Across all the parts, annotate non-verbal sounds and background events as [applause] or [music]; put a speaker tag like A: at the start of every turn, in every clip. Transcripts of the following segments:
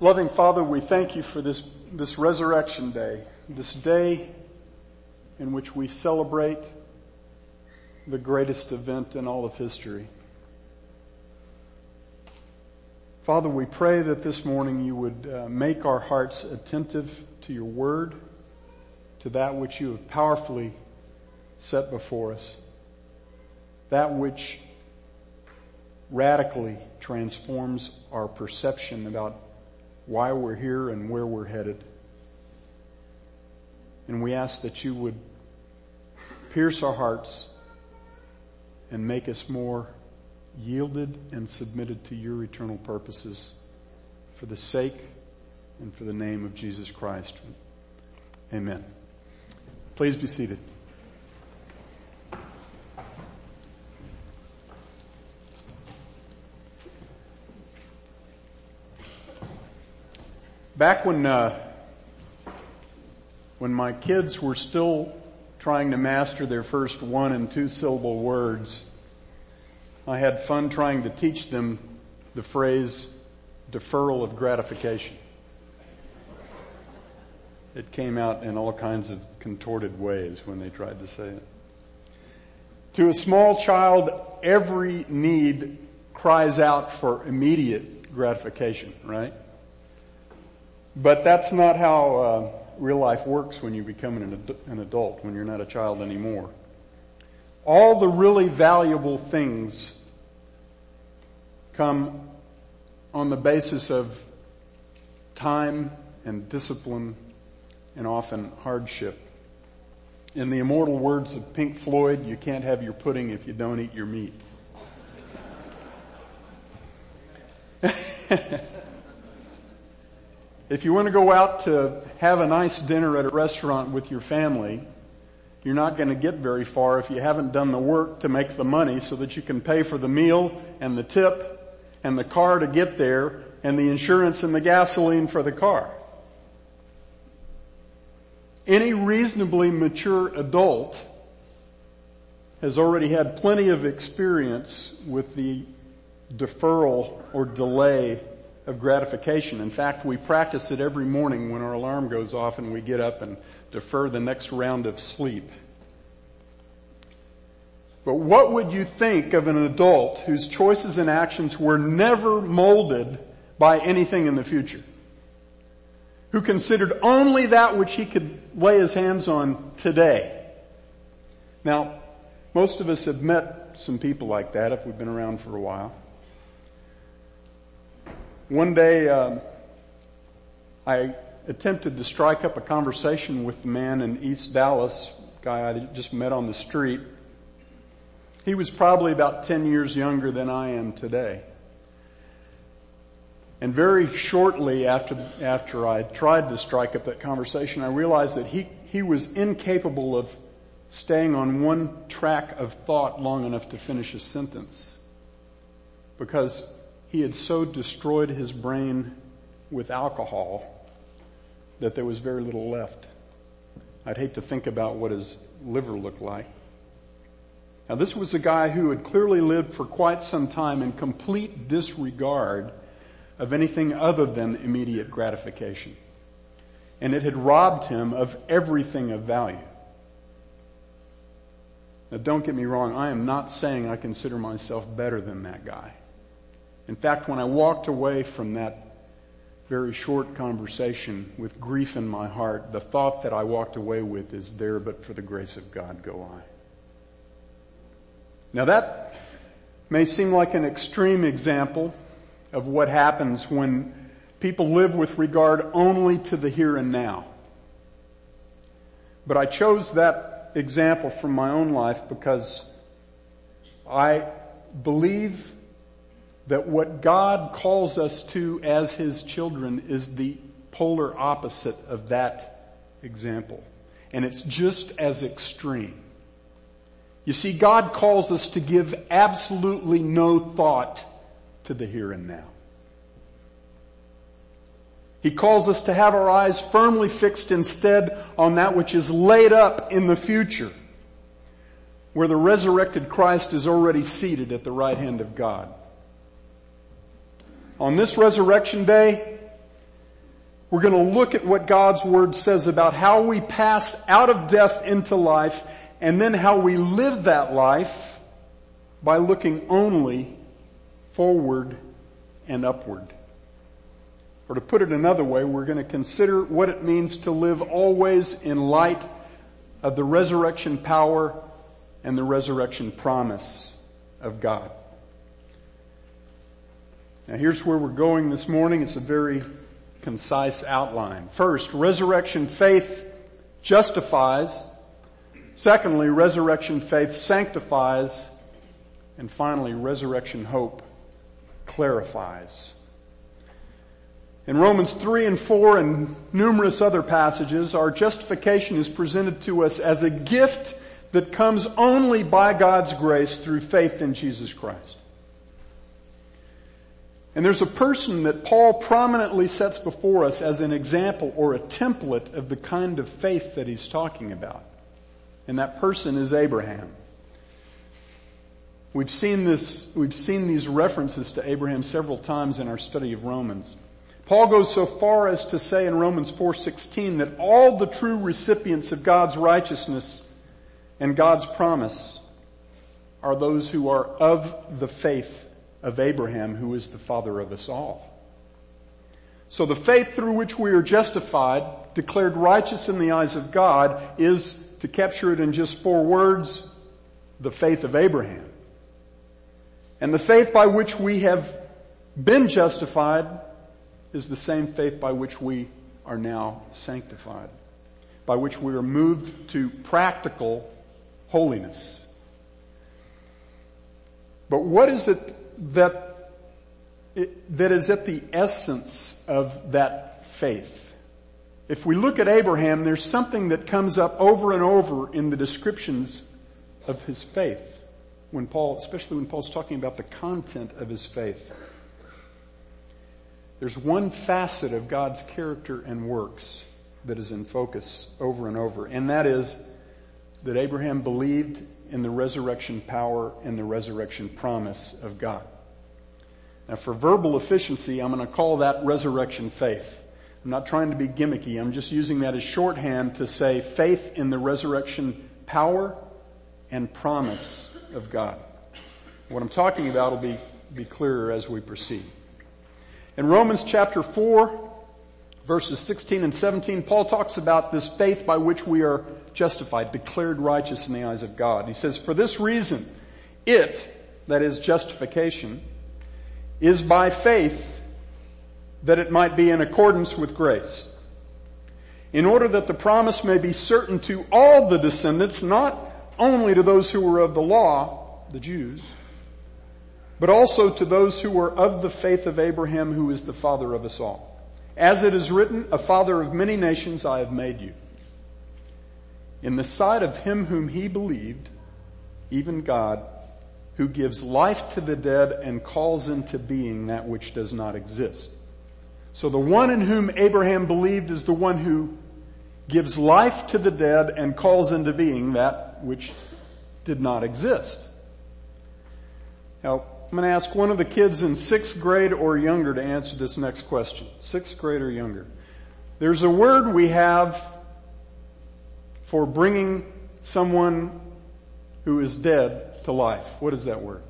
A: Loving Father, we thank you for this, this resurrection day, this day in which we celebrate the greatest event in all of history. Father, we pray that this morning you would uh, make our hearts attentive to your word, to that which you have powerfully set before us, that which radically transforms our perception about why we're here and where we're headed. And we ask that you would pierce our hearts and make us more yielded and submitted to your eternal purposes for the sake and for the name of Jesus Christ. Amen. Please be seated. Back when, uh, when my kids were still trying to master their first one and two syllable words, I had fun trying to teach them the phrase deferral of gratification. It came out in all kinds of contorted ways when they tried to say it. To a small child, every need cries out for immediate gratification, right? But that's not how uh, real life works when you become an, ad- an adult, when you're not a child anymore. All the really valuable things come on the basis of time and discipline and often hardship. In the immortal words of Pink Floyd, you can't have your pudding if you don't eat your meat. [laughs] If you want to go out to have a nice dinner at a restaurant with your family, you're not going to get very far if you haven't done the work to make the money so that you can pay for the meal and the tip and the car to get there and the insurance and the gasoline for the car. Any reasonably mature adult has already had plenty of experience with the deferral or delay of gratification. In fact, we practice it every morning when our alarm goes off and we get up and defer the next round of sleep. But what would you think of an adult whose choices and actions were never molded by anything in the future? Who considered only that which he could lay his hands on today? Now, most of us have met some people like that if we've been around for a while. One day, um, I attempted to strike up a conversation with the man in East Dallas, guy I just met on the street. He was probably about 10 years younger than I am today. And very shortly after, after I tried to strike up that conversation, I realized that he, he was incapable of staying on one track of thought long enough to finish a sentence. Because he had so destroyed his brain with alcohol that there was very little left. I'd hate to think about what his liver looked like. Now this was a guy who had clearly lived for quite some time in complete disregard of anything other than immediate gratification. And it had robbed him of everything of value. Now don't get me wrong, I am not saying I consider myself better than that guy. In fact, when I walked away from that very short conversation with grief in my heart, the thought that I walked away with is there, but for the grace of God go I. Now that may seem like an extreme example of what happens when people live with regard only to the here and now. But I chose that example from my own life because I believe that what God calls us to as His children is the polar opposite of that example. And it's just as extreme. You see, God calls us to give absolutely no thought to the here and now. He calls us to have our eyes firmly fixed instead on that which is laid up in the future, where the resurrected Christ is already seated at the right hand of God. On this resurrection day, We're going to look at what God's Word says about how we pass out of death into life and then how we live that life by looking only forward and upward. Or to put it another way, we're going to consider what it means to live always in light of the resurrection power and the resurrection promise of God. Now here's where we're going this morning. It's a very concise outline. First, resurrection faith justifies. Secondly, resurrection faith sanctifies. And finally, resurrection hope clarifies. In Romans 3 and 4 and numerous other passages, our justification is presented to us as a gift that comes only by God's grace through faith in Jesus Christ. And there's a person that Paul prominently sets before us as an example or a template of the kind of faith that he's talking about. And that person is Abraham. We've seen this, we've seen these references to Abraham several times in our study of Romans. Paul goes so far as to say in Romans 4:16 that all the true recipients of God's righteousness and God's promise are those who are of the faith of Abraham, who is the father of us all. So the faith through which we are justified, declared righteous in the eyes of God, is, to capture it in just four words, the faith of Abraham. And the faith by which we have been justified is the same faith by which we are now sanctified, by which we are moved to practical holiness. But what is it that, that is at the essence of that faith? If we look at Abraham, there's something that comes up over and over in the descriptions of his faith. When Paul, especially when Paul's talking about the content of his faith. There's one facet of God's character and works that is in focus over and over, and that is that Abraham believed in the resurrection power and the resurrection promise of God. Now for verbal efficiency, I'm going to call that resurrection faith. I'm not trying to be gimmicky. I'm just using that as shorthand to say faith in the resurrection power and promise of God. What I'm talking about will be, be clearer as we proceed. In Romans chapter 4, verses 16 and 17, Paul talks about this faith by which we are justified, declared righteous in the eyes of God. He says, for this reason, it, that is justification, is by faith that it might be in accordance with grace. In order that the promise may be certain to all the descendants, not only to those who were of the law, the Jews, but also to those who were of the faith of Abraham who is the father of us all. As it is written, a father of many nations I have made you. In the sight of him whom he believed, even God, who gives life to the dead and calls into being that which does not exist. So the one in whom Abraham believed is the one who gives life to the dead and calls into being that which did not exist. Now, I'm going to ask one of the kids in sixth grade or younger to answer this next question. Sixth grade or younger. There's a word we have for bringing someone who is dead to life. What is that word?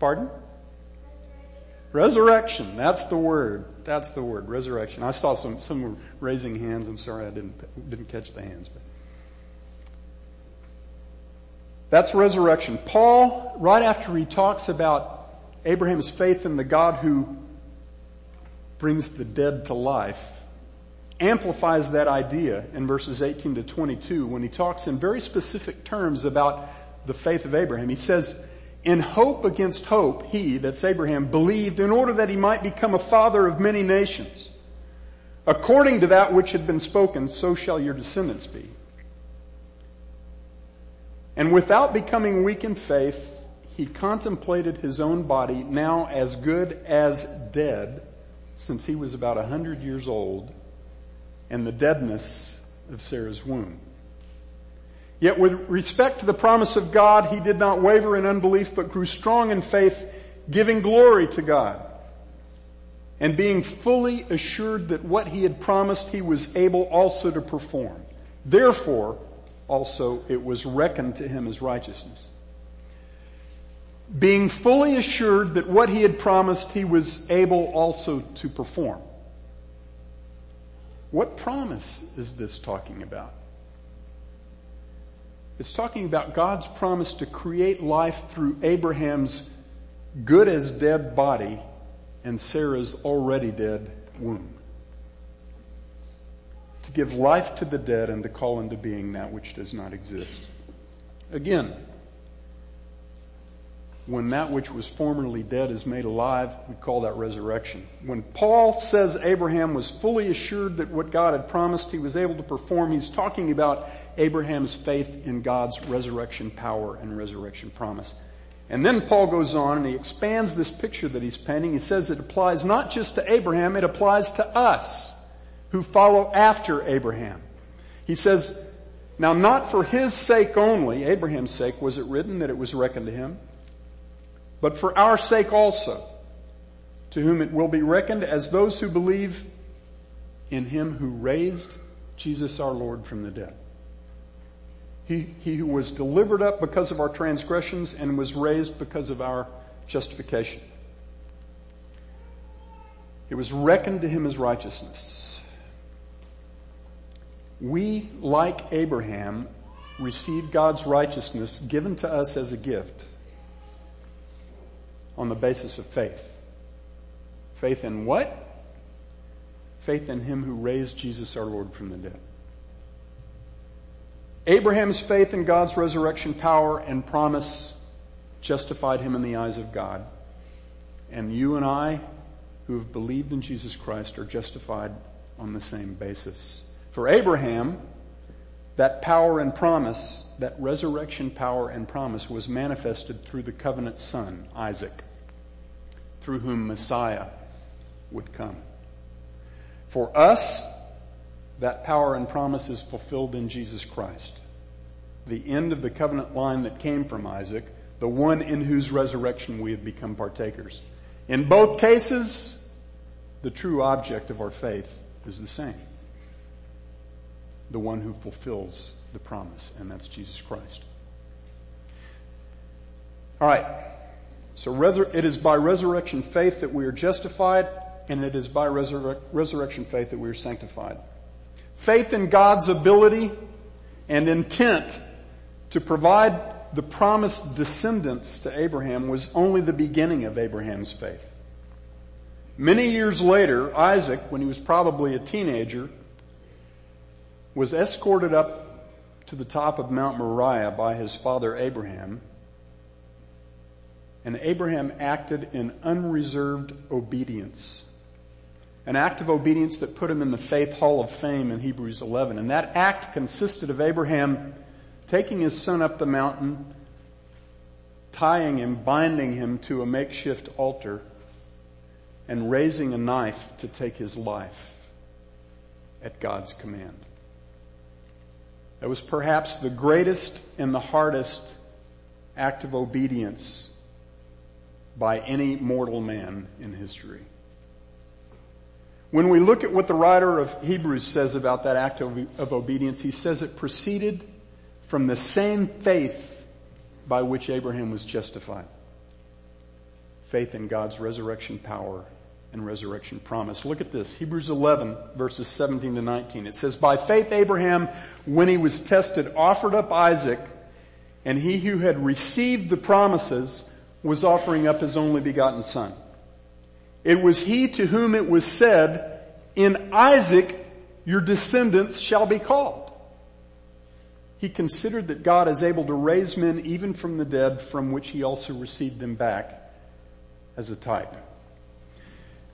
A: Pardon? Resurrection. That's the word. That's the word. Resurrection. I saw some, some raising hands. I'm sorry I didn't, didn't catch the hands, but that's resurrection. Paul, right after he talks about Abraham's faith in the God who brings the dead to life, amplifies that idea in verses 18 to 22 when he talks in very specific terms about the faith of Abraham. He says, in hope against hope, he, that's Abraham, believed in order that he might become a father of many nations. According to that which had been spoken, so shall your descendants be. And without becoming weak in faith, he contemplated his own body now as good as dead since he was about a hundred years old and the deadness of Sarah's womb. Yet with respect to the promise of God, he did not waver in unbelief, but grew strong in faith, giving glory to God. and being fully assured that what he had promised he was able also to perform. Therefore, also it was reckoned to him as righteousness. Being fully assured that what he had promised he was able also to perform. What promise is this talking about? It's talking about God's promise to create life through Abraham's good as dead body and Sarah's already dead womb. To give life to the dead and to call into being that which does not exist. Again, when that which was formerly dead is made alive, we call that resurrection. When Paul says Abraham was fully assured that what God had promised he was able to perform, he's talking about Abraham's faith in God's resurrection power and resurrection promise. And then Paul goes on and he expands this picture that he's painting. He says it applies not just to Abraham, it applies to us who follow after Abraham. He says, now not for his sake only, Abraham's sake was it written that it was reckoned to him, but for our sake also, to whom it will be reckoned as those who believe in him who raised Jesus our Lord from the dead. He, he who was delivered up because of our transgressions and was raised because of our justification. It was reckoned to him as righteousness. We, like Abraham, received God's righteousness given to us as a gift on the basis of faith. Faith in what? Faith in him who raised Jesus our Lord from the dead. Abraham's faith in God's resurrection power and promise justified him in the eyes of God. And you and I, who have believed in Jesus Christ, are justified on the same basis. For Abraham, that power and promise, that resurrection power and promise was manifested through the covenant son, Isaac, through whom Messiah would come. For us, that power and promise is fulfilled in Jesus Christ. The end of the covenant line that came from Isaac, the one in whose resurrection we have become partakers. In both cases, the true object of our faith is the same. The one who fulfills the promise, and that's Jesus Christ. Alright. So it is by resurrection faith that we are justified, and it is by resurrection faith that we are sanctified. Faith in God's ability and intent to provide the promised descendants to Abraham was only the beginning of Abraham's faith. Many years later, Isaac, when he was probably a teenager, was escorted up to the top of Mount Moriah by his father Abraham, and Abraham acted in unreserved obedience an act of obedience that put him in the faith hall of fame in Hebrews 11. And that act consisted of Abraham taking his son up the mountain, tying him, binding him to a makeshift altar, and raising a knife to take his life at God's command. That was perhaps the greatest and the hardest act of obedience by any mortal man in history. When we look at what the writer of Hebrews says about that act of, of obedience, he says it proceeded from the same faith by which Abraham was justified. Faith in God's resurrection power and resurrection promise. Look at this. Hebrews 11 verses 17 to 19. It says, by faith Abraham, when he was tested, offered up Isaac, and he who had received the promises was offering up his only begotten son. It was he to whom it was said, in Isaac your descendants shall be called. He considered that God is able to raise men even from the dead from which he also received them back as a type.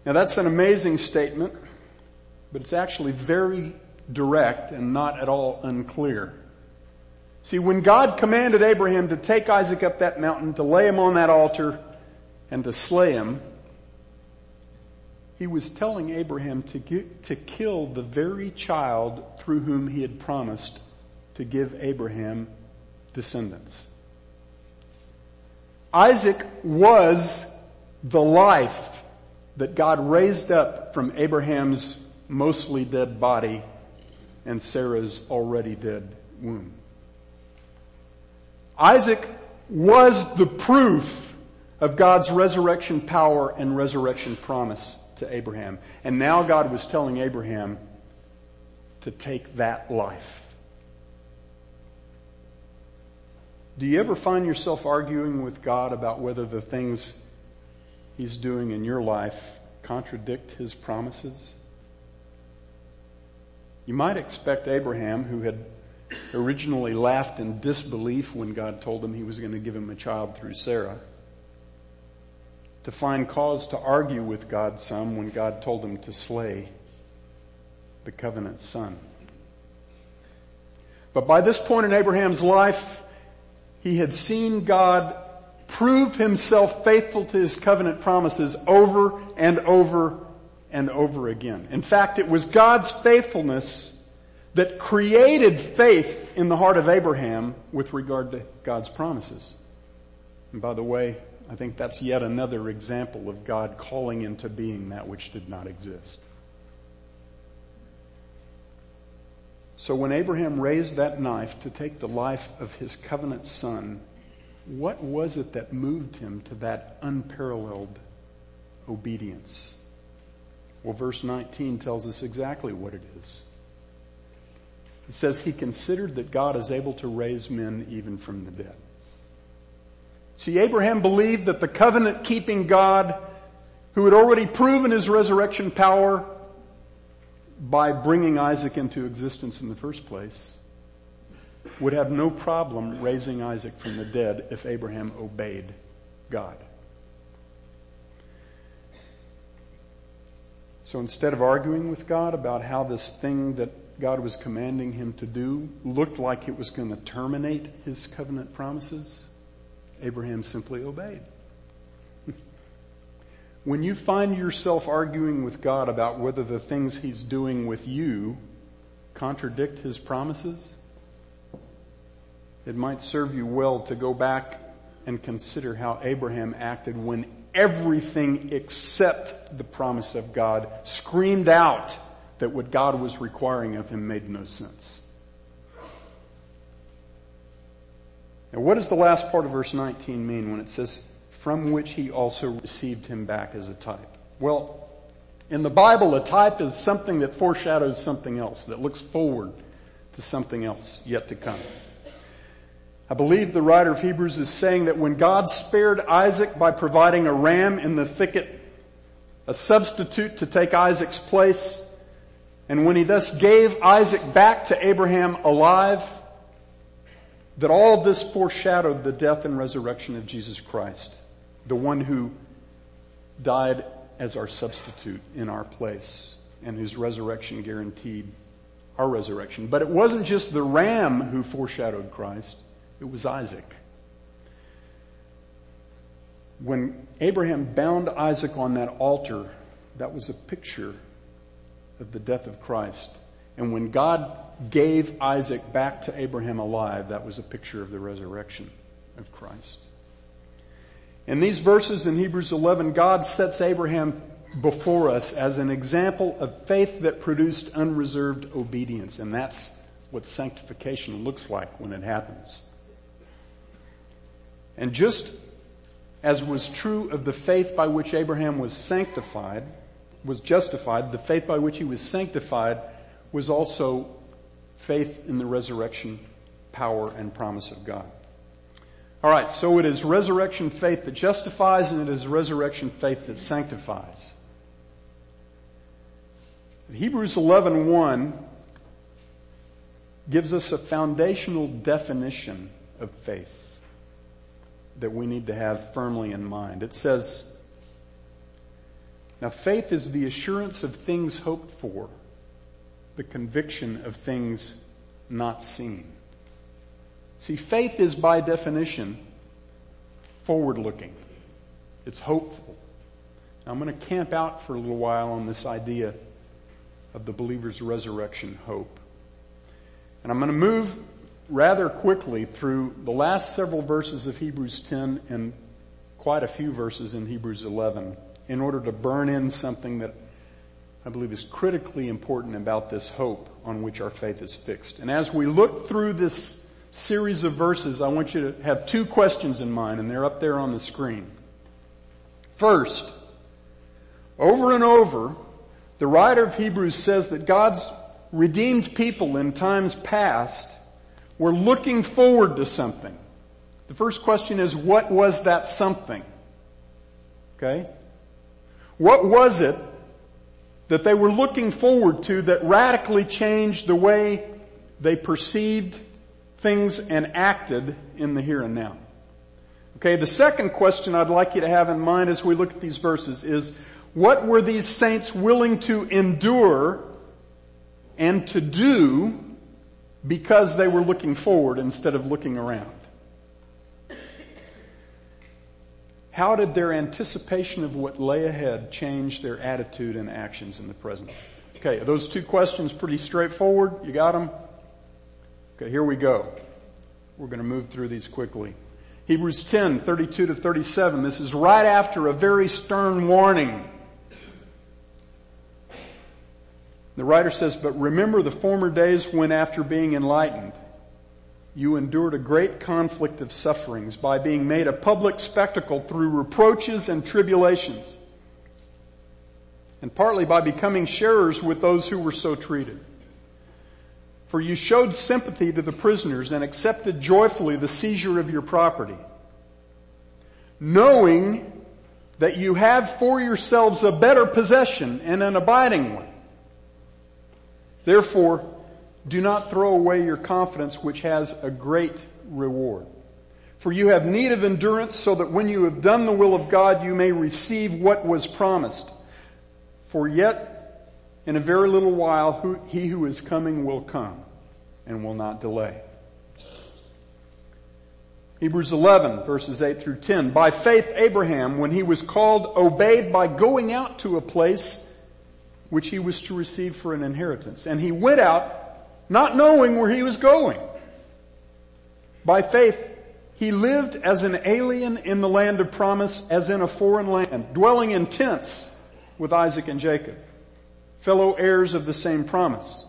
A: Now that's an amazing statement, but it's actually very direct and not at all unclear. See, when God commanded Abraham to take Isaac up that mountain, to lay him on that altar, and to slay him, he was telling Abraham to, get, to kill the very child through whom he had promised to give Abraham descendants. Isaac was the life that God raised up from Abraham's mostly dead body and Sarah's already dead womb. Isaac was the proof of God's resurrection power and resurrection promise to Abraham. And now God was telling Abraham to take that life. Do you ever find yourself arguing with God about whether the things He's doing in your life contradict His promises? You might expect Abraham, who had originally laughed in disbelief when God told him he was going to give him a child through Sarah, to find cause to argue with God some when God told him to slay the covenant son. But by this point in Abraham's life, he had seen God prove himself faithful to his covenant promises over and over and over again. In fact, it was God's faithfulness that created faith in the heart of Abraham with regard to God's promises. And by the way, I think that's yet another example of God calling into being that which did not exist. So when Abraham raised that knife to take the life of his covenant son, what was it that moved him to that unparalleled obedience? Well, verse 19 tells us exactly what it is. It says he considered that God is able to raise men even from the dead. See, Abraham believed that the covenant keeping God, who had already proven his resurrection power by bringing Isaac into existence in the first place, would have no problem raising Isaac from the dead if Abraham obeyed God. So instead of arguing with God about how this thing that God was commanding him to do looked like it was going to terminate his covenant promises, Abraham simply obeyed. [laughs] when you find yourself arguing with God about whether the things he's doing with you contradict his promises, it might serve you well to go back and consider how Abraham acted when everything except the promise of God screamed out that what God was requiring of him made no sense. Now what does the last part of verse 19 mean when it says, from which he also received him back as a type? Well, in the Bible, a type is something that foreshadows something else, that looks forward to something else yet to come. I believe the writer of Hebrews is saying that when God spared Isaac by providing a ram in the thicket, a substitute to take Isaac's place, and when he thus gave Isaac back to Abraham alive, that all of this foreshadowed the death and resurrection of Jesus Christ, the one who died as our substitute in our place and whose resurrection guaranteed our resurrection. But it wasn't just the ram who foreshadowed Christ, it was Isaac. When Abraham bound Isaac on that altar, that was a picture of the death of Christ. And when God gave Isaac back to Abraham alive, that was a picture of the resurrection of Christ. In these verses in Hebrews 11, God sets Abraham before us as an example of faith that produced unreserved obedience. And that's what sanctification looks like when it happens. And just as was true of the faith by which Abraham was sanctified, was justified, the faith by which he was sanctified was also faith in the resurrection power and promise of God. Alright, so it is resurrection faith that justifies and it is resurrection faith that sanctifies. Hebrews 11.1 gives us a foundational definition of faith that we need to have firmly in mind. It says, now faith is the assurance of things hoped for, the conviction of things not seen. See, faith is by definition forward looking. It's hopeful. Now I'm going to camp out for a little while on this idea of the believer's resurrection hope. And I'm going to move rather quickly through the last several verses of Hebrews 10 and quite a few verses in Hebrews 11 in order to burn in something that I believe is critically important about this hope on which our faith is fixed. And as we look through this series of verses, I want you to have two questions in mind and they're up there on the screen. First, over and over, the writer of Hebrews says that God's redeemed people in times past were looking forward to something. The first question is, what was that something? Okay? What was it that they were looking forward to that radically changed the way they perceived things and acted in the here and now? Okay, the second question I'd like you to have in mind as we look at these verses is, what were these saints willing to endure and to do because they were looking forward instead of looking around? How did their anticipation of what lay ahead change their attitude and actions in the present? Okay, those two questions pretty straightforward. You got them? Okay, here we go. We're going to move through these quickly. Hebrews 10, 32 to 37. This is right after a very stern warning. The writer says, but remember the former days when after being enlightened, you endured a great conflict of sufferings by being made a public spectacle through reproaches and tribulations, and partly by becoming sharers with those who were so treated. For you showed sympathy to the prisoners and accepted joyfully the seizure of your property, knowing that you have for yourselves a better possession and an abiding one. Therefore, do not throw away your confidence which has a great reward. For you have need of endurance so that when you have done the will of God, you may receive what was promised. For yet in a very little while, he who is coming will come and will not delay. Hebrews 11 verses 8 through 10. By faith Abraham, when he was called, obeyed by going out to a place which he was to receive for an inheritance. And he went out not knowing where he was going. By faith, he lived as an alien in the land of promise, as in a foreign land, dwelling in tents with Isaac and Jacob, fellow heirs of the same promise.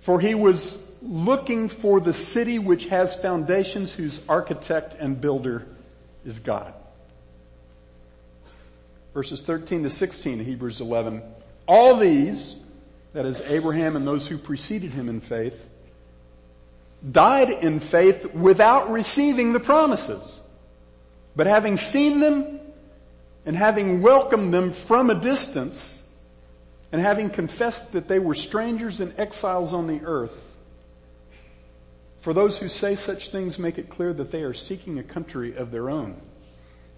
A: For he was looking for the city which has foundations, whose architect and builder is God. Verses 13 to 16, Hebrews 11. All these, that is Abraham and those who preceded him in faith, died in faith without receiving the promises. But having seen them and having welcomed them from a distance and having confessed that they were strangers and exiles on the earth, for those who say such things make it clear that they are seeking a country of their own.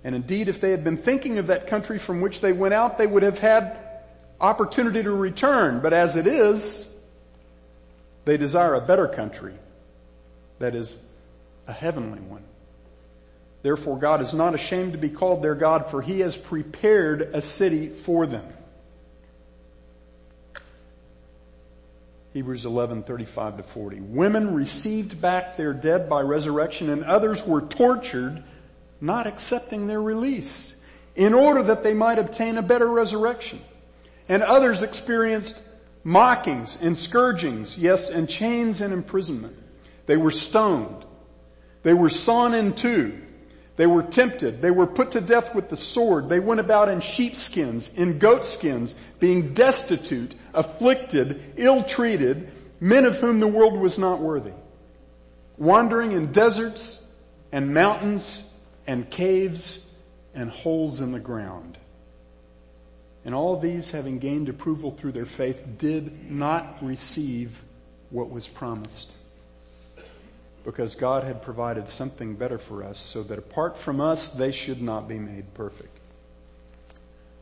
A: And indeed, if they had been thinking of that country from which they went out, they would have had opportunity to return, but as it is, they desire a better country that is a heavenly one. Therefore God is not ashamed to be called their God for he has prepared a city for them. Hebrews 11, 35 to 40. Women received back their dead by resurrection and others were tortured, not accepting their release in order that they might obtain a better resurrection. And others experienced mockings and scourgings, yes, and chains and imprisonment. They were stoned. They were sawn in two. They were tempted. They were put to death with the sword. They went about in sheepskins, in goatskins, being destitute, afflicted, ill-treated, men of whom the world was not worthy. Wandering in deserts and mountains and caves and holes in the ground. And all these, having gained approval through their faith, did not receive what was promised. Because God had provided something better for us so that apart from us, they should not be made perfect.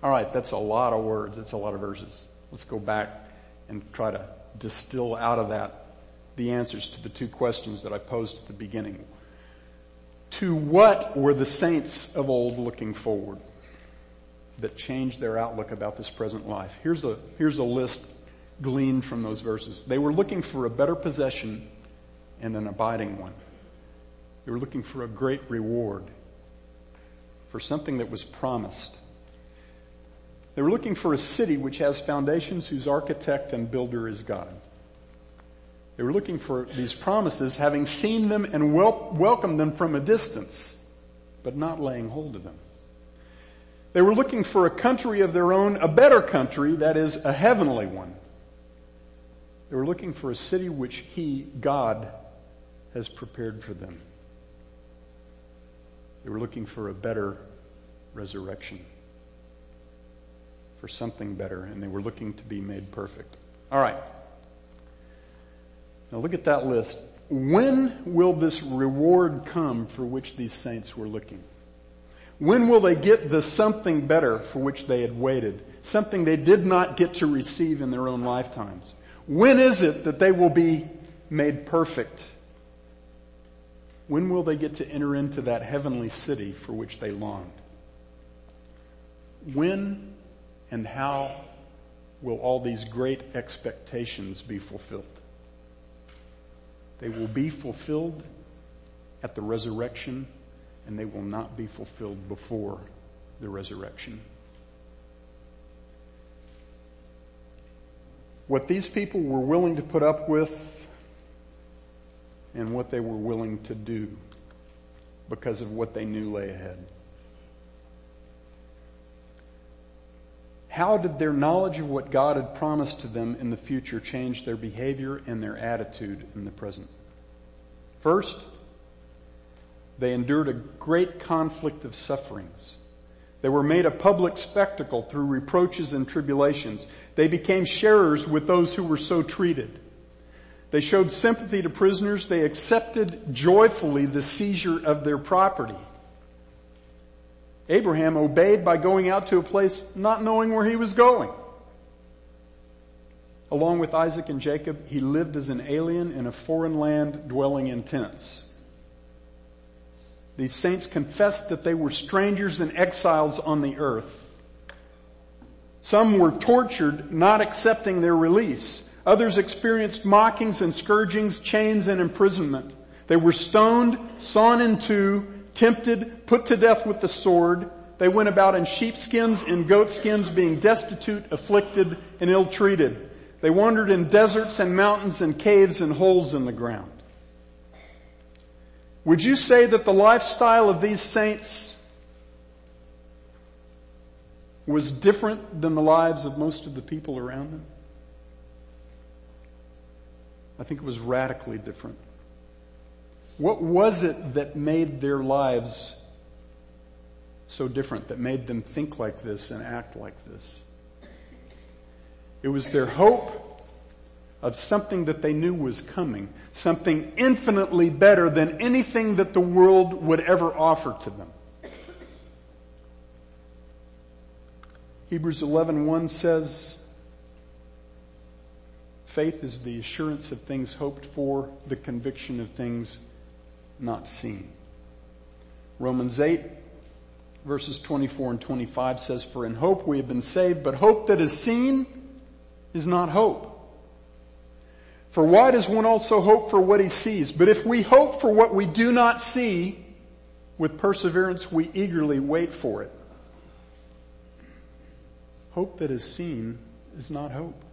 A: Alright, that's a lot of words. That's a lot of verses. Let's go back and try to distill out of that the answers to the two questions that I posed at the beginning. To what were the saints of old looking forward? That changed their outlook about this present life. Here's a, here's a list gleaned from those verses. They were looking for a better possession and an abiding one. They were looking for a great reward, for something that was promised. They were looking for a city which has foundations whose architect and builder is God. They were looking for these promises, having seen them and wel- welcomed them from a distance, but not laying hold of them. They were looking for a country of their own, a better country, that is, a heavenly one. They were looking for a city which He, God, has prepared for them. They were looking for a better resurrection, for something better, and they were looking to be made perfect. All right. Now look at that list. When will this reward come for which these saints were looking? When will they get the something better for which they had waited? Something they did not get to receive in their own lifetimes. When is it that they will be made perfect? When will they get to enter into that heavenly city for which they longed? When and how will all these great expectations be fulfilled? They will be fulfilled at the resurrection and they will not be fulfilled before the resurrection. What these people were willing to put up with and what they were willing to do because of what they knew lay ahead. How did their knowledge of what God had promised to them in the future change their behavior and their attitude in the present? First, they endured a great conflict of sufferings. They were made a public spectacle through reproaches and tribulations. They became sharers with those who were so treated. They showed sympathy to prisoners. They accepted joyfully the seizure of their property. Abraham obeyed by going out to a place not knowing where he was going. Along with Isaac and Jacob, he lived as an alien in a foreign land dwelling in tents. These saints confessed that they were strangers and exiles on the earth. Some were tortured, not accepting their release. Others experienced mockings and scourgings, chains and imprisonment. They were stoned, sawn in two, tempted, put to death with the sword. They went about in sheepskins and goatskins being destitute, afflicted, and ill-treated. They wandered in deserts and mountains and caves and holes in the ground. Would you say that the lifestyle of these saints was different than the lives of most of the people around them? I think it was radically different. What was it that made their lives so different, that made them think like this and act like this? It was their hope of something that they knew was coming, something infinitely better than anything that the world would ever offer to them. Hebrews 11:1 says, faith is the assurance of things hoped for, the conviction of things not seen. Romans 8 verses 24 and 25 says, for in hope we have been saved, but hope that is seen is not hope. For why does one also hope for what he sees? But if we hope for what we do not see, with perseverance we eagerly wait for it. Hope that is seen is not hope.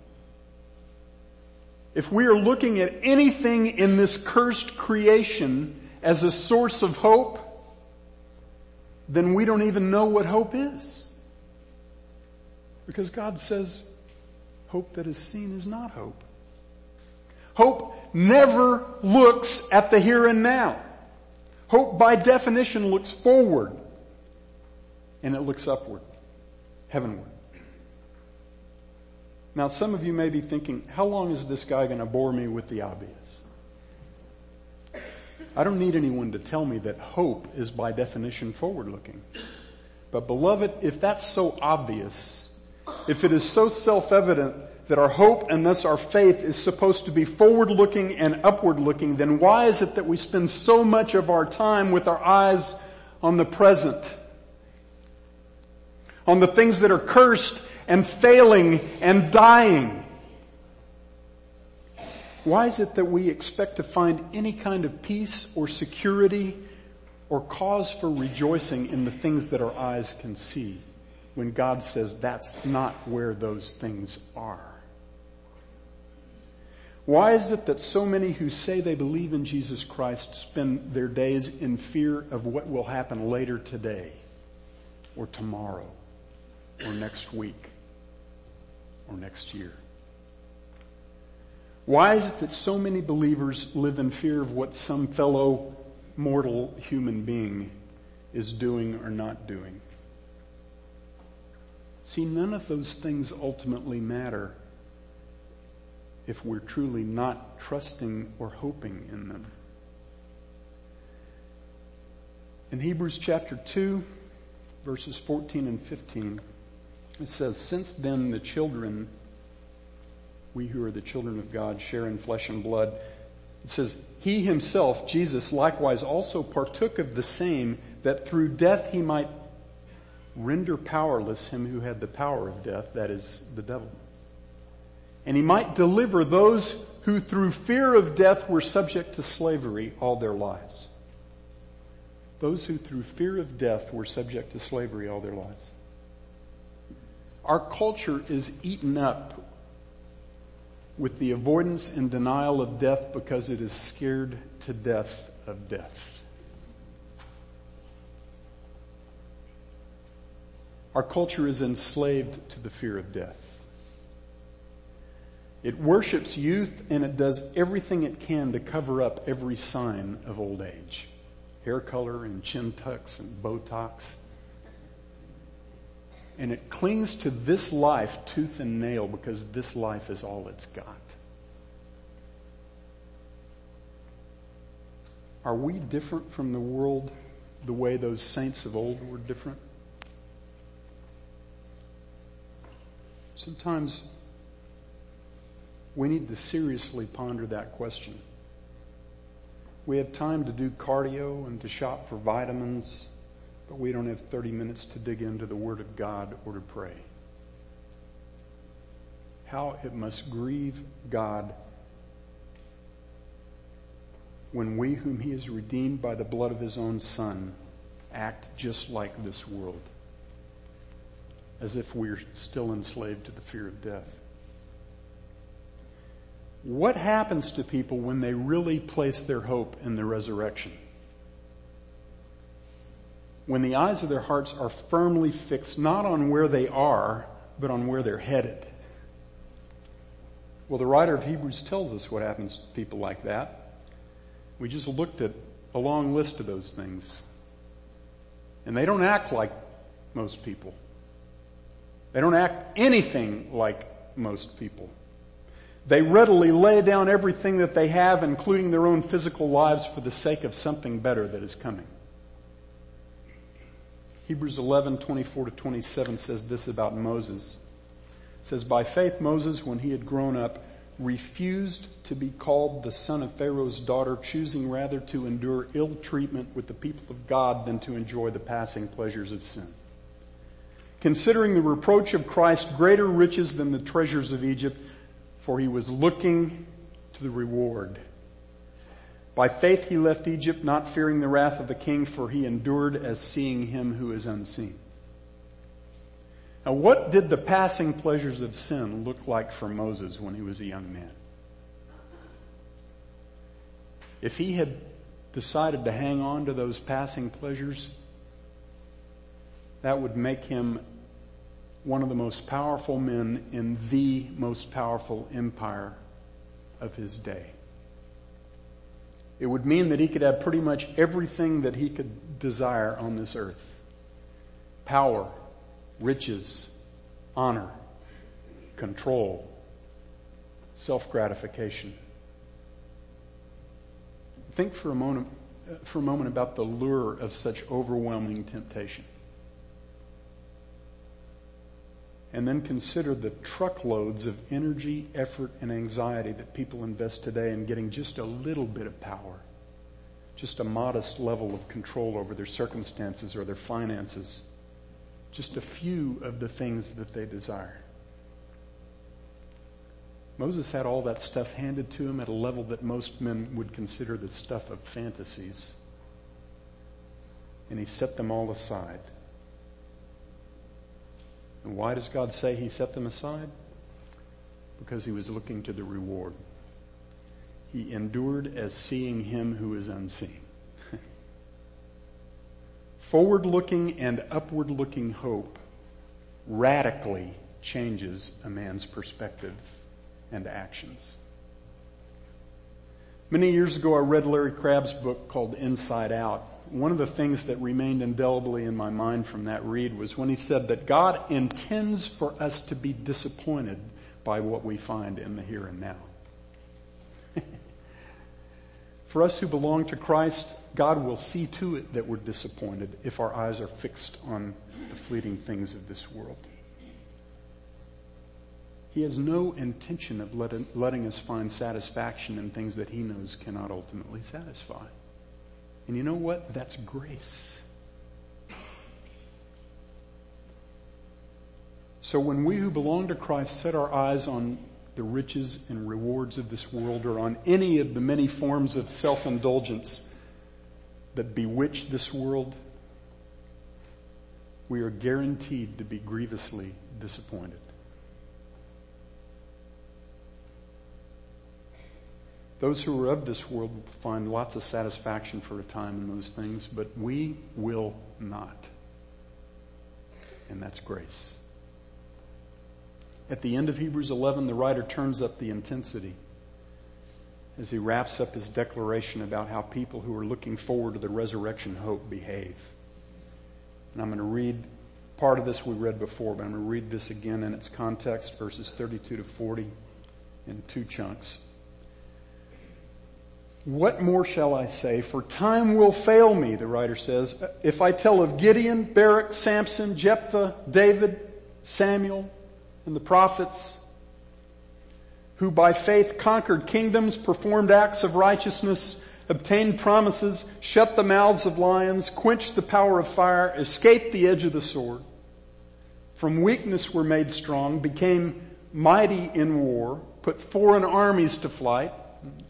A: If we are looking at anything in this cursed creation as a source of hope, then we don't even know what hope is. Because God says hope that is seen is not hope. Hope never looks at the here and now. Hope by definition looks forward and it looks upward, heavenward. Now some of you may be thinking, how long is this guy going to bore me with the obvious? I don't need anyone to tell me that hope is by definition forward looking. But beloved, if that's so obvious, if it is so self-evident that our hope and thus our faith is supposed to be forward looking and upward looking, then why is it that we spend so much of our time with our eyes on the present? On the things that are cursed and failing and dying? Why is it that we expect to find any kind of peace or security or cause for rejoicing in the things that our eyes can see? when God says that's not where those things are? Why is it that so many who say they believe in Jesus Christ spend their days in fear of what will happen later today or tomorrow or next week or next year? Why is it that so many believers live in fear of what some fellow mortal human being is doing or not doing? See, none of those things ultimately matter if we're truly not trusting or hoping in them. In Hebrews chapter 2, verses 14 and 15, it says, Since then the children, we who are the children of God, share in flesh and blood. It says, He himself, Jesus, likewise also partook of the same, that through death he might render powerless him who had the power of death, that is, the devil and he might deliver those who through fear of death were subject to slavery all their lives. Those who through fear of death were subject to slavery all their lives. Our culture is eaten up with the avoidance and denial of death because it is scared to death of death. Our culture is enslaved to the fear of death. It worships youth and it does everything it can to cover up every sign of old age. Hair color and chin tucks and Botox. And it clings to this life tooth and nail because this life is all it's got. Are we different from the world the way those saints of old were different? Sometimes we need to seriously ponder that question. We have time to do cardio and to shop for vitamins, but we don't have 30 minutes to dig into the Word of God or to pray. How it must grieve God when we, whom He has redeemed by the blood of His own Son, act just like this world, as if we're still enslaved to the fear of death. What happens to people when they really place their hope in the resurrection? When the eyes of their hearts are firmly fixed not on where they are, but on where they're headed. Well, the writer of Hebrews tells us what happens to people like that. We just looked at a long list of those things. And they don't act like most people. They don't act anything like most people. They readily lay down everything that they have, including their own physical lives, for the sake of something better that is coming. Hebrews 11, 24 to 27 says this about Moses. It says, By faith Moses, when he had grown up, refused to be called the son of Pharaoh's daughter, choosing rather to endure ill treatment with the people of God than to enjoy the passing pleasures of sin. Considering the reproach of Christ greater riches than the treasures of Egypt, for he was looking to the reward. By faith he left Egypt, not fearing the wrath of the king, for he endured as seeing him who is unseen. Now what did the passing pleasures of sin look like for Moses when he was a young man? If he had decided to hang on to those passing pleasures, that would make him one of the most powerful men in the most powerful empire of his day. It would mean that he could have pretty much everything that he could desire on this earth. Power, riches, honor, control, self-gratification. Think for a moment, for a moment about the lure of such overwhelming temptation. And then consider the truckloads of energy, effort, and anxiety that people invest today in getting just a little bit of power, just a modest level of control over their circumstances or their finances, just a few of the things that they desire. Moses had all that stuff handed to him at a level that most men would consider the stuff of fantasies. And he set them all aside And why does God say he set them aside? Because he was looking to the reward. He endured as seeing him who is unseen. [laughs] Forward looking and upward looking hope radically changes a man's perspective and actions. Many years ago, I read Larry Crabb's book called Inside Out. One of the things that remained indelibly in my mind from that read was when he said that God intends for us to be disappointed by what we find in the here and now. [laughs] for us who belong to Christ, God will see to it that we're disappointed if our eyes are fixed on the fleeting things of this world. He has no intention of letting, letting us find satisfaction in things that he knows cannot ultimately satisfy. And you know what? That's grace. So when we who belong to Christ set our eyes on the riches and rewards of this world or on any of the many forms of self-indulgence that bewitch this world, we are guaranteed to be grievously disappointed. Those who are of this world will find lots of satisfaction for a time in those things, but we will not. And that's grace. At the end of Hebrews 11, the writer turns up the intensity as he wraps up his declaration about how people who are looking forward to the resurrection hope behave. And I'm going to read part of this we read before, but I'm going to read this again in its context, verses 32 to 40 in two chunks. What more shall I say? For time will fail me, the writer says, if I tell of Gideon, Barak, Samson, Jephthah, David, Samuel, and the prophets, who by faith conquered kingdoms, performed acts of righteousness, obtained promises, shut the mouths of lions, quenched the power of fire, escaped the edge of the sword. From weakness were made strong, became mighty in war, put foreign armies to flight,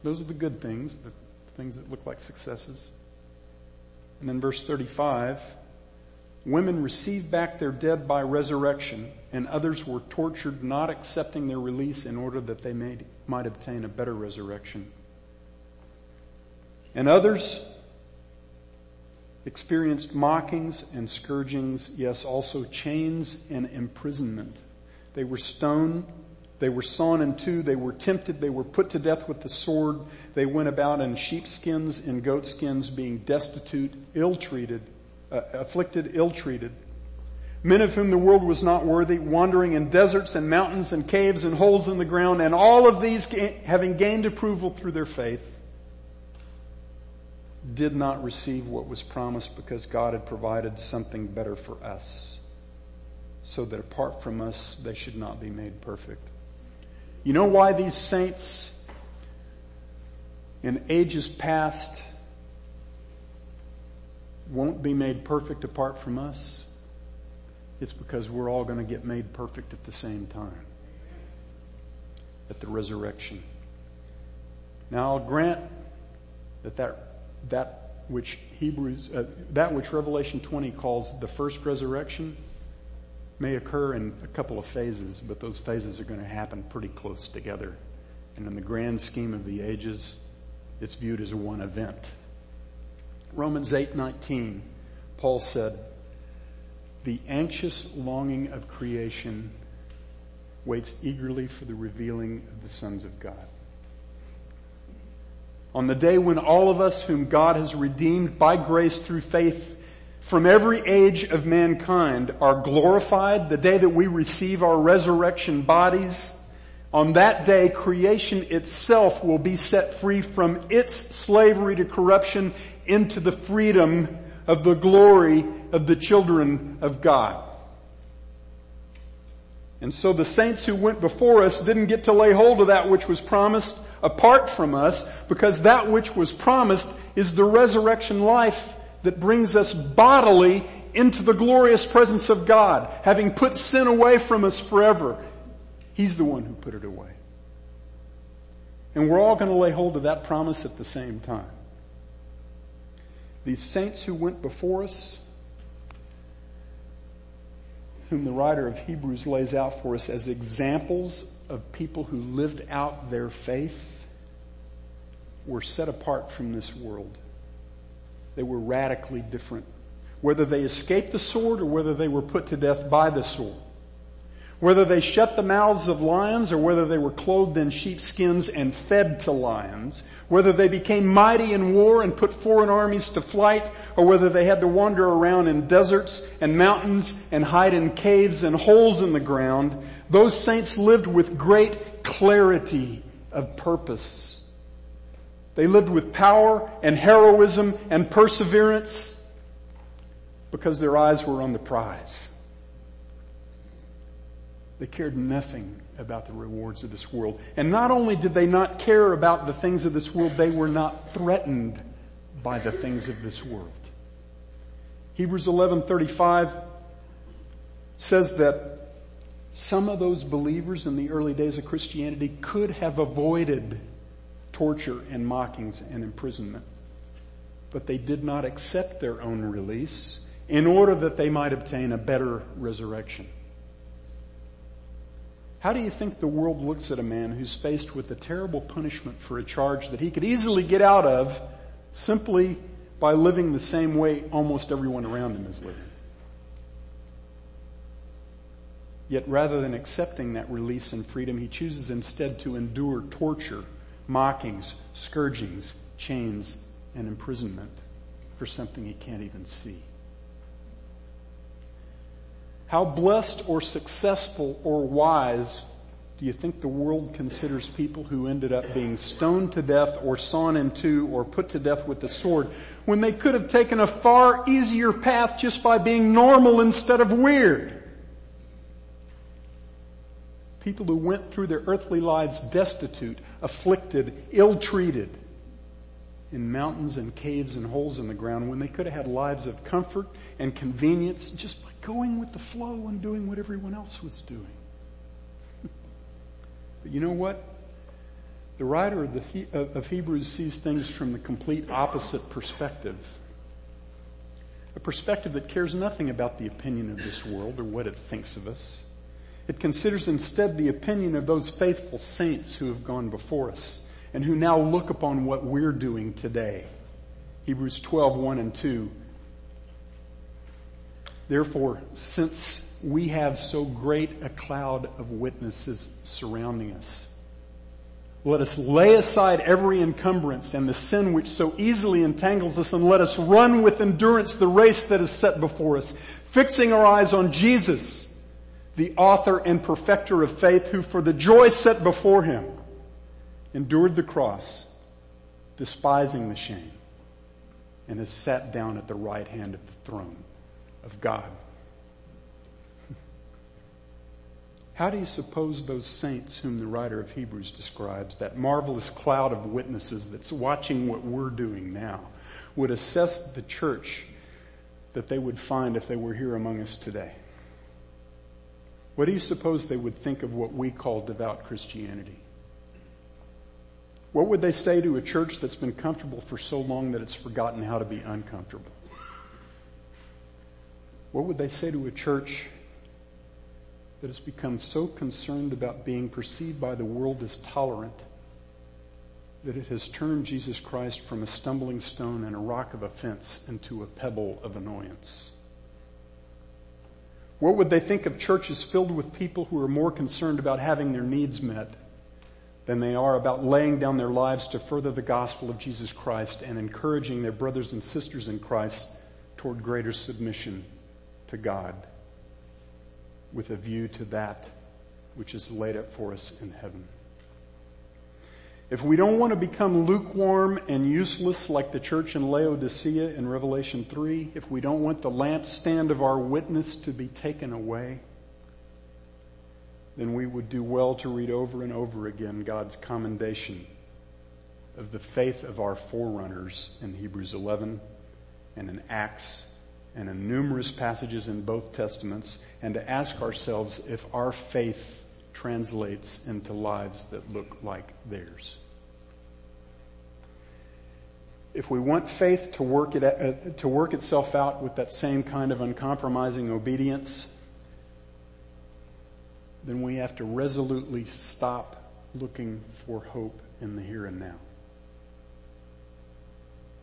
A: those are the good things, the things that look like successes. And then verse 35, women received back their dead by resurrection, and others were tortured, not accepting their release in order that they may, might obtain a better resurrection. And others experienced mockings and scourgings, yes, also chains and imprisonment. They were stoned they were sawn in two. They were tempted. They were put to death with the sword. They went about in sheepskins and goatskins being destitute, ill-treated, uh, afflicted, ill-treated. Men of whom the world was not worthy, wandering in deserts and mountains and caves and holes in the ground, and all of these having gained approval through their faith, did not receive what was promised because God had provided something better for us, so that apart from us, they should not be made perfect. You know why these saints in ages past won't be made perfect apart from us? It's because we're all going to get made perfect at the same time. At the resurrection. Now I'll grant that that, that which Hebrews, uh, that which Revelation 20 calls the first resurrection may occur in a couple of phases, but those phases are going to happen pretty close together. And in the grand scheme of the ages, it's viewed as one event. Romans 8:19, Paul said, "The anxious longing of creation waits eagerly for the revealing of the sons of God." On the day when all of us whom God has redeemed by grace through faith from every age of mankind are glorified, the day that we receive our resurrection bodies, on that day creation itself will be set free from its slavery to corruption into the freedom of the glory of the children of God. And so the saints who went before us didn't get to lay hold of that which was promised apart from us because that which was promised is the resurrection life that brings us bodily into the glorious presence of God, having put sin away from us forever. He's the one who put it away. And we're all going to lay hold of that promise at the same time. These saints who went before us whom the writer of Hebrews lays out for us as examples of people who lived out their faith were set apart from this world. They were radically different. Whether they escaped the sword or whether they were put to death by the sword. Whether they shut the mouths of lions or whether they were clothed in sheepskins and fed to lions, whether they became mighty in war and put foreign armies to flight, or whether they had to wander around in deserts and mountains and hide in caves and holes in the ground, those saints lived with great clarity of purpose. They lived with power and heroism and perseverance because their eyes were on the prize. They cared nothing about the rewards of this world. And not only did they not care about the things of this world, they were not threatened by the things of this world. Hebrews 11:35 says that some of those believers in the early days of Christianity could have avoided torture and mockings and imprisonment. But they did not accept their own release in order that they might obtain a better resurrection. How do you think the world looks at a man who's faced with a terrible punishment for a charge that he could easily get out of simply by living the same way almost everyone around him is living? Yet rather than accepting that release and freedom, he chooses instead to endure torture, mockings, scourgings, chains, and imprisonment for something he can't even see. How blessed or successful or wise do you think the world considers people who ended up being stoned to death or sawn in two or put to death with the sword when they could have taken a far easier path just by being normal instead of weird? People who went through their earthly lives destitute, afflicted, ill-treated in mountains and caves and holes in the ground when they could have had lives of comfort and convenience just by going with the flow and doing what everyone else was doing. [laughs] but you know what? The writer of, the, of Hebrews sees things from the complete opposite perspective. A perspective that cares nothing about the opinion of this world or what it thinks of us. It considers instead the opinion of those faithful saints who have gone before us and who now look upon what we're doing today. Hebrews 12, 1 and 2 Therefore, since we have so great a cloud of witnesses surrounding us, let us lay aside every encumbrance and the sin which so easily entangles us and let us run with endurance the race that is set before us, fixing our eyes on Jesus, the author and perfecter of faith who for the joy set before him endured the cross, despising the shame, and has sat down at the right hand of the throne of God. [laughs] How do you suppose those saints whom the writer of Hebrews describes, that marvelous cloud of witnesses that's watching what we're doing now, would assess the church that they would find if they were here among us today? What do you suppose they would think of what we call devout Christianity? What would they say to a church that's been comfortable for so long that it's forgotten how to be uncomfortable? What would they say to a church that has become so concerned about being perceived by the world as tolerant that it has turned Jesus Christ from a stumbling stone and a rock of offense into a pebble of annoyance? What would they think of churches filled with people who are more concerned about having their needs met than they are about laying down their lives to further the gospel of Jesus Christ and encouraging their brothers and sisters in Christ toward greater submission to God with a view to that which is laid up for us in heaven. If we don't want to become lukewarm and useless like the church in Laodicea in Revelation 3, if we don't want the lampstand of our witness to be taken away, then we would do well to read over and over again God's commendation of the faith of our forerunners in Hebrews 11 and in Acts and in numerous passages in both testaments and to ask ourselves if our faith translates into lives that look like theirs. If we want faith to work, it, uh, to work itself out with that same kind of uncompromising obedience, then we have to resolutely stop looking for hope in the here and now.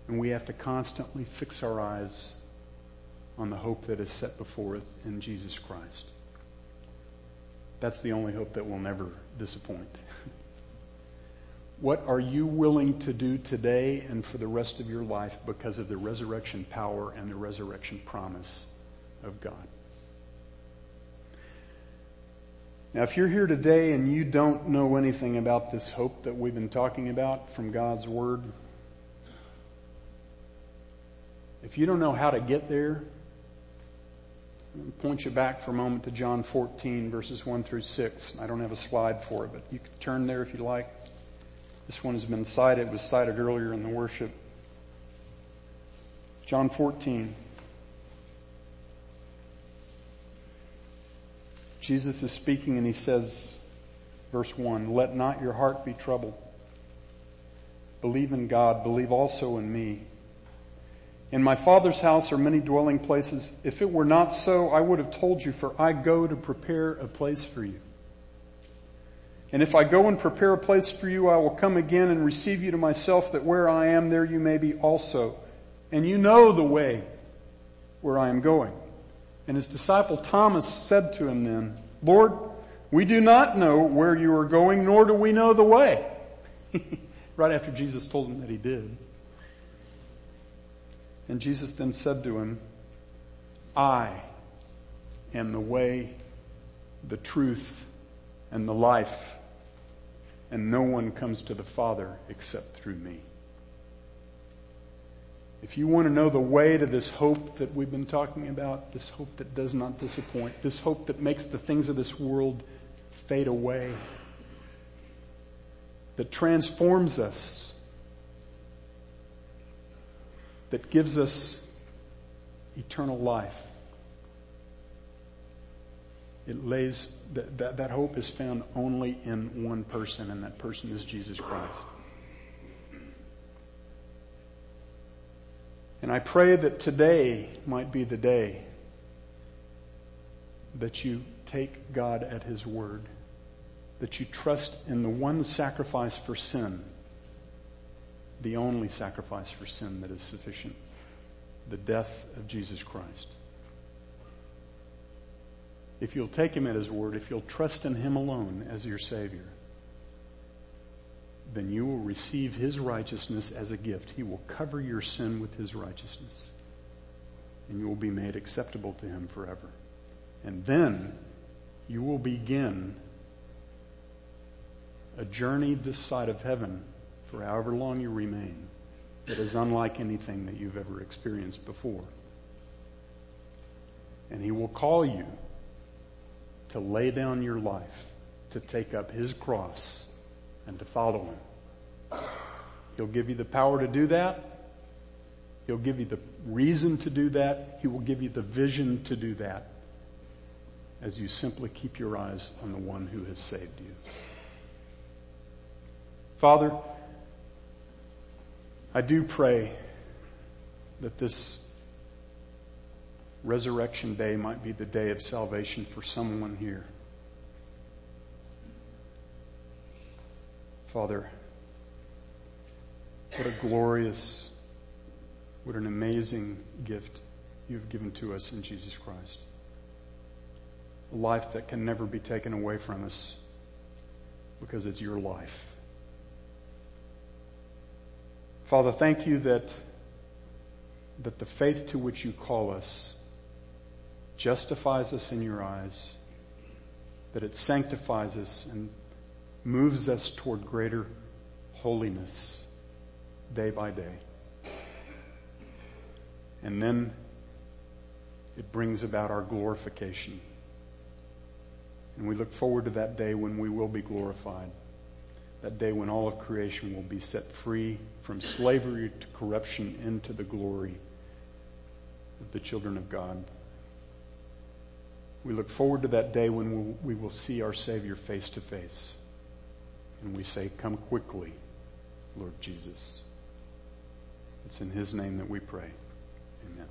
A: And we have to constantly fix our eyes on the hope that is set before us in Jesus Christ. That's the only hope that will never disappoint. [laughs] What are you willing to do today and for the rest of your life because of the resurrection power and the resurrection promise of God? Now, if you're here today and you don't know anything about this hope that we've been talking about from God's Word, if you don't know how to get there, point you back for a moment to John 14 verses 1 through 6. I don't have a slide for it, but you can turn there if you like. This one has been cited, was cited earlier in the worship. John 14. Jesus is speaking and he says, verse 1, let not your heart be troubled. Believe in God, believe also in me. In my Father's house are many dwelling places. If it were not so, I would have told you, for I go to prepare a place for you. And if I go and prepare a place for you, I will come again and receive you to myself that where I am, there you may be also. And you know the way where I am going. And his disciple Thomas said to him then, Lord, we do not know where you are going, nor do we know the way. [laughs] right after Jesus told him that he did. And Jesus then said to him, I am the way, the truth, and the life and no one comes to the Father except through me. If you want to know the way to this hope that we've been talking about, this hope that does not disappoint, this hope that makes the things of this world fade away, that transforms us, that gives us eternal life, it lays, that, that, that hope is found only in one person, and that person is Jesus Christ. And I pray that today might be the day that you take God at His word, that you trust in the one sacrifice for sin, the only sacrifice for sin that is sufficient, the death of Jesus Christ if you'll take him at his word, if you'll trust in him alone as your savior, then you will receive his righteousness as a gift. He will cover your sin with his righteousness. And you will be made acceptable to him forever. And then you will begin a journey this side of heaven for however long you remain that is unlike anything that you've ever experienced before. And he will call you to lay down your life, to take up his cross, and to follow him. He'll give you the power to do that. He'll give you the reason to do that. He will give you the vision to do that as you simply keep your eyes on the one who has saved you. Father, I do pray that this Resurrection Day might be the day of salvation for someone here. Father, what a glorious, what an amazing gift you've given to us in Jesus Christ. A life that can never be taken away from us because it's your life. Father, thank you that, that the faith to which you call us justifies us in your eyes, that it sanctifies us and moves us toward greater holiness day by day. And then it brings about our glorification. And we look forward to that day when we will be glorified. That day when all of creation will be set free from slavery to corruption into the glory of the children of God. We look forward to that day when we will see our Savior face to face. And we say, Come quickly, Lord Jesus. It's in His name that we pray. Amen.